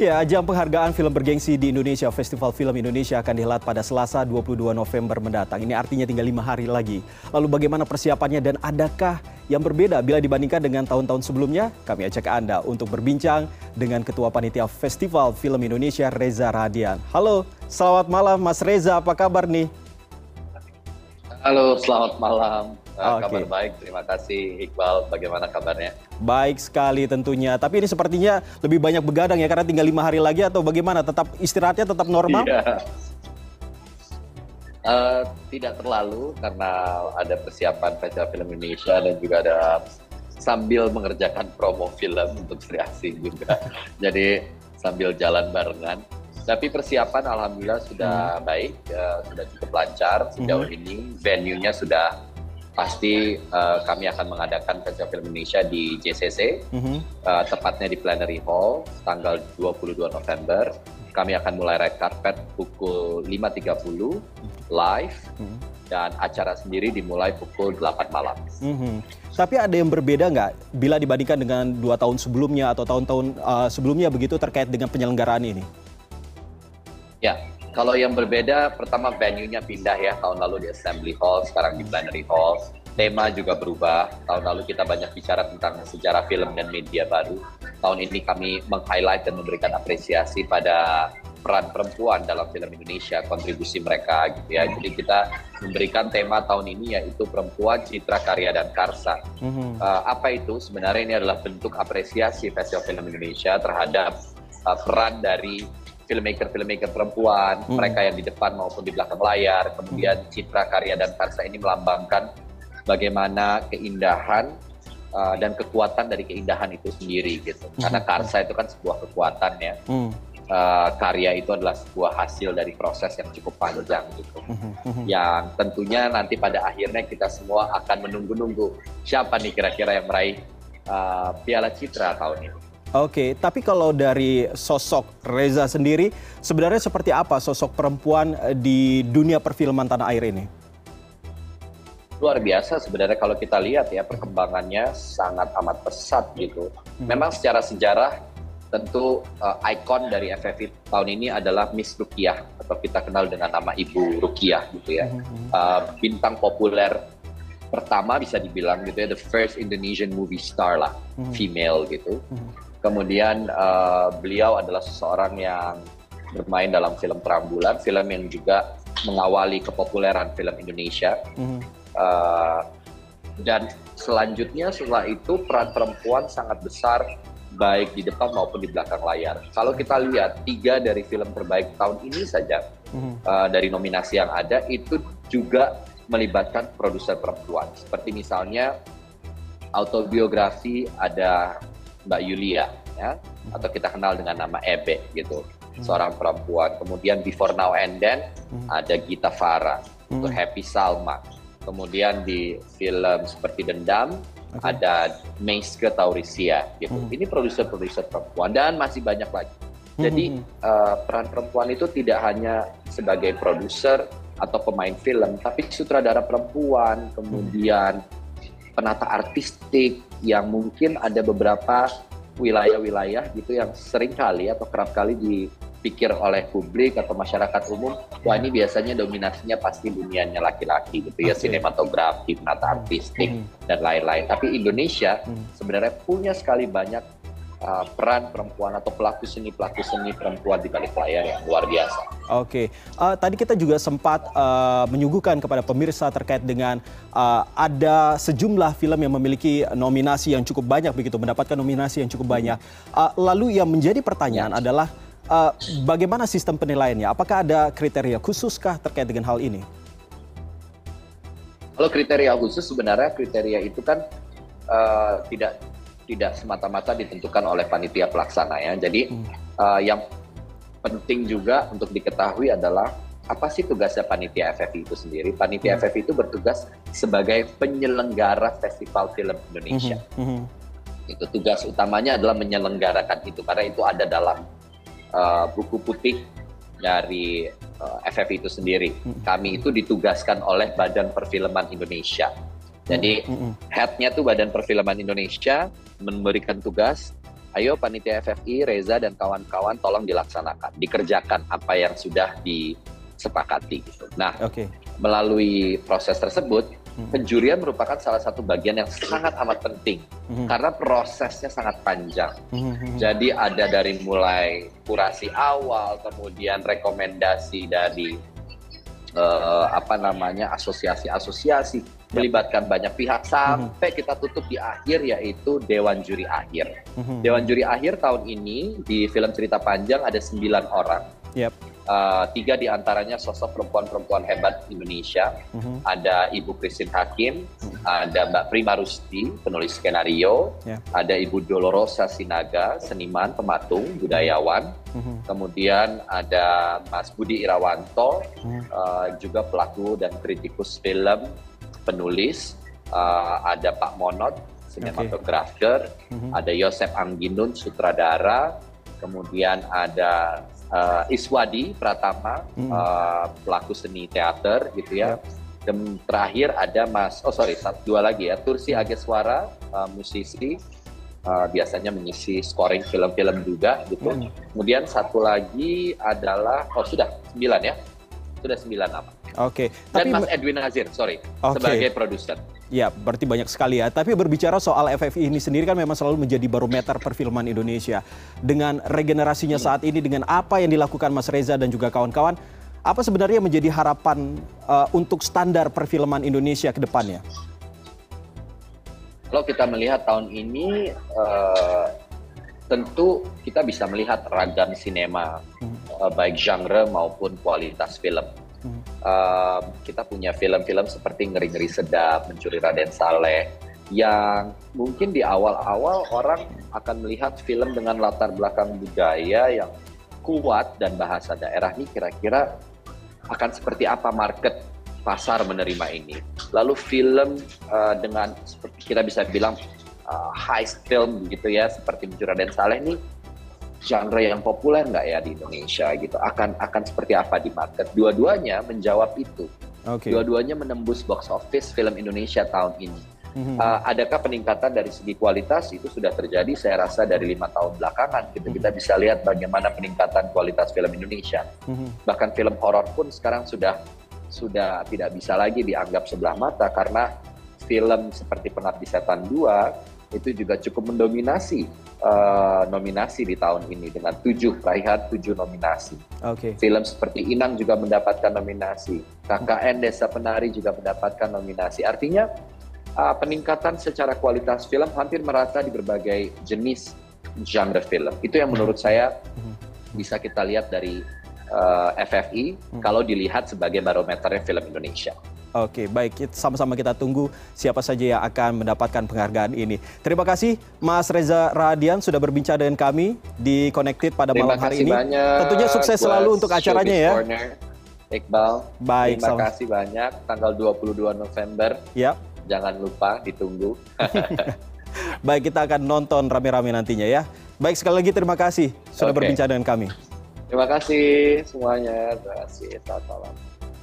Ya, ajang penghargaan film bergengsi di Indonesia Festival Film Indonesia akan dihelat pada Selasa 22 November mendatang. Ini artinya tinggal lima hari lagi. Lalu bagaimana persiapannya dan adakah yang berbeda bila dibandingkan dengan tahun-tahun sebelumnya? Kami ajak Anda untuk berbincang dengan Ketua Panitia Festival Film Indonesia Reza Radian. Halo, selamat malam Mas Reza, apa kabar nih? Halo, selamat malam. Uh, okay. Kabar baik, terima kasih Iqbal. Bagaimana kabarnya? Baik sekali tentunya. Tapi ini sepertinya lebih banyak begadang ya karena tinggal lima hari lagi atau bagaimana? Tetap istirahatnya tetap normal? Iya. Uh, tidak terlalu karena ada persiapan Festival Film Indonesia dan juga ada sambil mengerjakan promo film untuk Sri Asih juga. Jadi sambil jalan barengan. Tapi persiapan alhamdulillah sudah hmm. baik, uh, sudah cukup lancar sejauh hmm. ini. Venue-nya sudah pasti uh, kami akan mengadakan Festival Film Indonesia di JCC, mm-hmm. uh, tepatnya di Plenary Hall, tanggal 22 November. Kami akan mulai red carpet pukul 5.30 live, mm-hmm. dan acara sendiri dimulai pukul 8 malam. Mm-hmm. Tapi ada yang berbeda nggak bila dibandingkan dengan dua tahun sebelumnya atau tahun-tahun uh, sebelumnya begitu terkait dengan penyelenggaraan ini? Ya, kalau yang berbeda, pertama venue-nya pindah ya. Tahun lalu di Assembly Hall, sekarang di Plenary Hall. Tema juga berubah. Tahun lalu kita banyak bicara tentang sejarah film dan media baru. Tahun ini kami meng-highlight dan memberikan apresiasi pada peran perempuan dalam film Indonesia, kontribusi mereka gitu ya. Jadi kita memberikan tema tahun ini yaitu perempuan, citra, karya, dan karsa. Mm-hmm. Uh, apa itu? Sebenarnya ini adalah bentuk apresiasi Festival Film Indonesia terhadap uh, peran dari filmmaker-filmmaker perempuan, hmm. mereka yang di depan maupun di belakang layar, kemudian hmm. citra karya dan karsa ini melambangkan bagaimana keindahan uh, dan kekuatan dari keindahan itu sendiri gitu. Hmm. Karena karsa itu kan sebuah kekuatan ya. Hmm. Uh, karya itu adalah sebuah hasil dari proses yang cukup panjang gitu. Hmm. Hmm. Yang tentunya nanti pada akhirnya kita semua akan menunggu-nunggu siapa nih kira-kira yang meraih uh, Piala Citra tahun ini. Oke, tapi kalau dari sosok Reza sendiri, sebenarnya seperti apa sosok perempuan eh, di dunia perfilman tanah air ini? Luar biasa sebenarnya kalau kita lihat ya perkembangannya sangat amat pesat gitu. Hmm. Memang secara sejarah tentu uh, ikon dari FFI tahun ini adalah Miss Rukiah atau kita kenal dengan nama Ibu Rukiah gitu ya. Uh, bintang populer pertama bisa dibilang gitu ya the first Indonesian movie star lah, female gitu. Kemudian uh, beliau adalah seseorang yang bermain dalam film Terang Bulan, film yang juga mengawali kepopuleran film Indonesia. Mm-hmm. Uh, dan selanjutnya setelah itu peran perempuan sangat besar baik di depan maupun di belakang layar. Kalau kita lihat tiga dari film terbaik tahun ini saja mm-hmm. uh, dari nominasi yang ada itu juga melibatkan produser perempuan. Seperti misalnya autobiografi ada Mbak Yulia ya atau kita kenal dengan nama Ebe gitu hmm. seorang perempuan kemudian Before Now and Then hmm. ada Gita Farah hmm. untuk Happy Salma kemudian di film seperti Dendam okay. ada Meiske Taurisia gitu hmm. ini produser-produser perempuan dan masih banyak lagi jadi hmm. uh, peran perempuan itu tidak hanya sebagai produser atau pemain film tapi sutradara perempuan kemudian hmm. Penata artistik yang mungkin ada beberapa wilayah-wilayah gitu yang sering kali atau kerap kali dipikir oleh publik atau masyarakat umum, wah ini biasanya dominasinya pasti dunianya laki-laki gitu ya, sinematografi, penata artistik hmm. dan lain-lain. Tapi Indonesia hmm. sebenarnya punya sekali banyak uh, peran perempuan atau pelaku seni pelaku seni perempuan di balik layar yang luar biasa. Oke, uh, tadi kita juga sempat uh, menyuguhkan kepada pemirsa terkait dengan uh, ada sejumlah film yang memiliki nominasi yang cukup banyak begitu, mendapatkan nominasi yang cukup banyak. Uh, lalu yang menjadi pertanyaan ya. adalah uh, bagaimana sistem penilaiannya? Apakah ada kriteria khususkah terkait dengan hal ini? Kalau kriteria khusus sebenarnya kriteria itu kan uh, tidak tidak semata-mata ditentukan oleh panitia pelaksana ya. Jadi hmm. uh, yang penting juga untuk diketahui adalah apa sih tugasnya panitia FFI itu sendiri? Panitia hmm. FFI itu bertugas sebagai penyelenggara Festival Film Indonesia. Hmm. Hmm. Itu tugas utamanya adalah menyelenggarakan itu karena itu ada dalam uh, buku putih dari uh, eh, FFI itu sendiri. Hmm. Kami itu ditugaskan oleh Badan Perfilman Indonesia jadi headnya tuh Badan Perfilman Indonesia memberikan tugas ayo panitia FFI, Reza dan kawan-kawan tolong dilaksanakan, dikerjakan apa yang sudah disepakati. Gitu. Nah, okay. melalui proses tersebut, penjurian merupakan salah satu bagian yang sangat amat penting karena prosesnya sangat panjang. Jadi ada dari mulai kurasi awal, kemudian rekomendasi dari uh, apa namanya asosiasi-asosiasi melibatkan banyak pihak sampai kita tutup di akhir yaitu Dewan Juri Akhir. Dewan Juri Akhir tahun ini di film cerita panjang ada sembilan orang. Yep. Uh, tiga di antaranya sosok perempuan-perempuan hebat Indonesia. Uh-huh. Ada Ibu Christine Hakim, uh-huh. ada Mbak Prima Rusti, penulis skenario, yeah. ada Ibu Dolorosa Sinaga, seniman, pematung, budayawan. Uh-huh. Kemudian ada Mas Budi Irawanto, uh-huh. uh, juga pelaku dan kritikus film, penulis. Uh, ada Pak Monot, sinematografer. Okay. Uh-huh. Ada Yosef Angginun, sutradara. Kemudian ada uh, Iswadi Pratama hmm. uh, pelaku seni teater gitu ya. Yep. Dan terakhir ada Mas oh sorry satu dua lagi ya Tursi Ageswara uh, musisi uh, biasanya mengisi scoring film-film juga gitu. Hmm. Kemudian satu lagi adalah oh sudah sembilan ya sudah sembilan nama. Oke. Okay. Dan Mas Edwin Nazir sorry okay. sebagai produser. Ya, berarti banyak sekali ya. Tapi berbicara soal FFI ini sendiri kan memang selalu menjadi barometer perfilman Indonesia. Dengan regenerasinya hmm. saat ini, dengan apa yang dilakukan Mas Reza dan juga kawan-kawan, apa sebenarnya menjadi harapan uh, untuk standar perfilman Indonesia ke depannya? Kalau kita melihat tahun ini, uh, tentu kita bisa melihat ragam sinema, uh, baik genre maupun kualitas film. Uh, kita punya film-film seperti Ngeri Ngeri Sedap, Mencuri Raden Saleh, yang mungkin di awal-awal orang akan melihat film dengan latar belakang budaya yang kuat dan bahasa daerah ini kira-kira akan seperti apa market pasar menerima ini. Lalu film uh, dengan seperti kita bisa bilang uh, heist film gitu ya seperti Mencuri Raden Saleh ini genre yang populer nggak ya di Indonesia gitu akan akan seperti apa di market dua-duanya menjawab itu okay. dua-duanya menembus box office film Indonesia tahun ini mm-hmm. uh, adakah peningkatan dari segi kualitas itu sudah terjadi saya rasa dari lima tahun belakangan gitu mm-hmm. kita bisa lihat bagaimana peningkatan kualitas film Indonesia mm-hmm. bahkan film horor pun sekarang sudah sudah tidak bisa lagi dianggap sebelah mata karena film seperti Pengabdi Setan 2 itu juga cukup mendominasi uh, nominasi di tahun ini dengan tujuh raihan tujuh nominasi. Okay. Film seperti Inang juga mendapatkan nominasi, KKN Desa Penari juga mendapatkan nominasi. Artinya uh, peningkatan secara kualitas film hampir merata di berbagai jenis genre film. Itu yang menurut saya bisa kita lihat dari uh, eh, FFI hmm. kalau dilihat sebagai barometernya film Indonesia. Oke, baik. Sama-sama kita tunggu siapa saja yang akan mendapatkan penghargaan ini. Terima kasih Mas Reza Radian sudah berbincang dengan kami di Connected pada Terima malam hari ini. Banyak Tentunya sukses selalu untuk acaranya ya. Corner. Iqbal, baik, terima sama. kasih banyak. Tanggal 22 November. Ya. Jangan lupa ditunggu. baik, kita akan nonton rame-rame nantinya ya. Baik, sekali lagi terima kasih sudah okay. berbincang dengan kami. Terima kasih semuanya. Terima kasih. Selamat malam.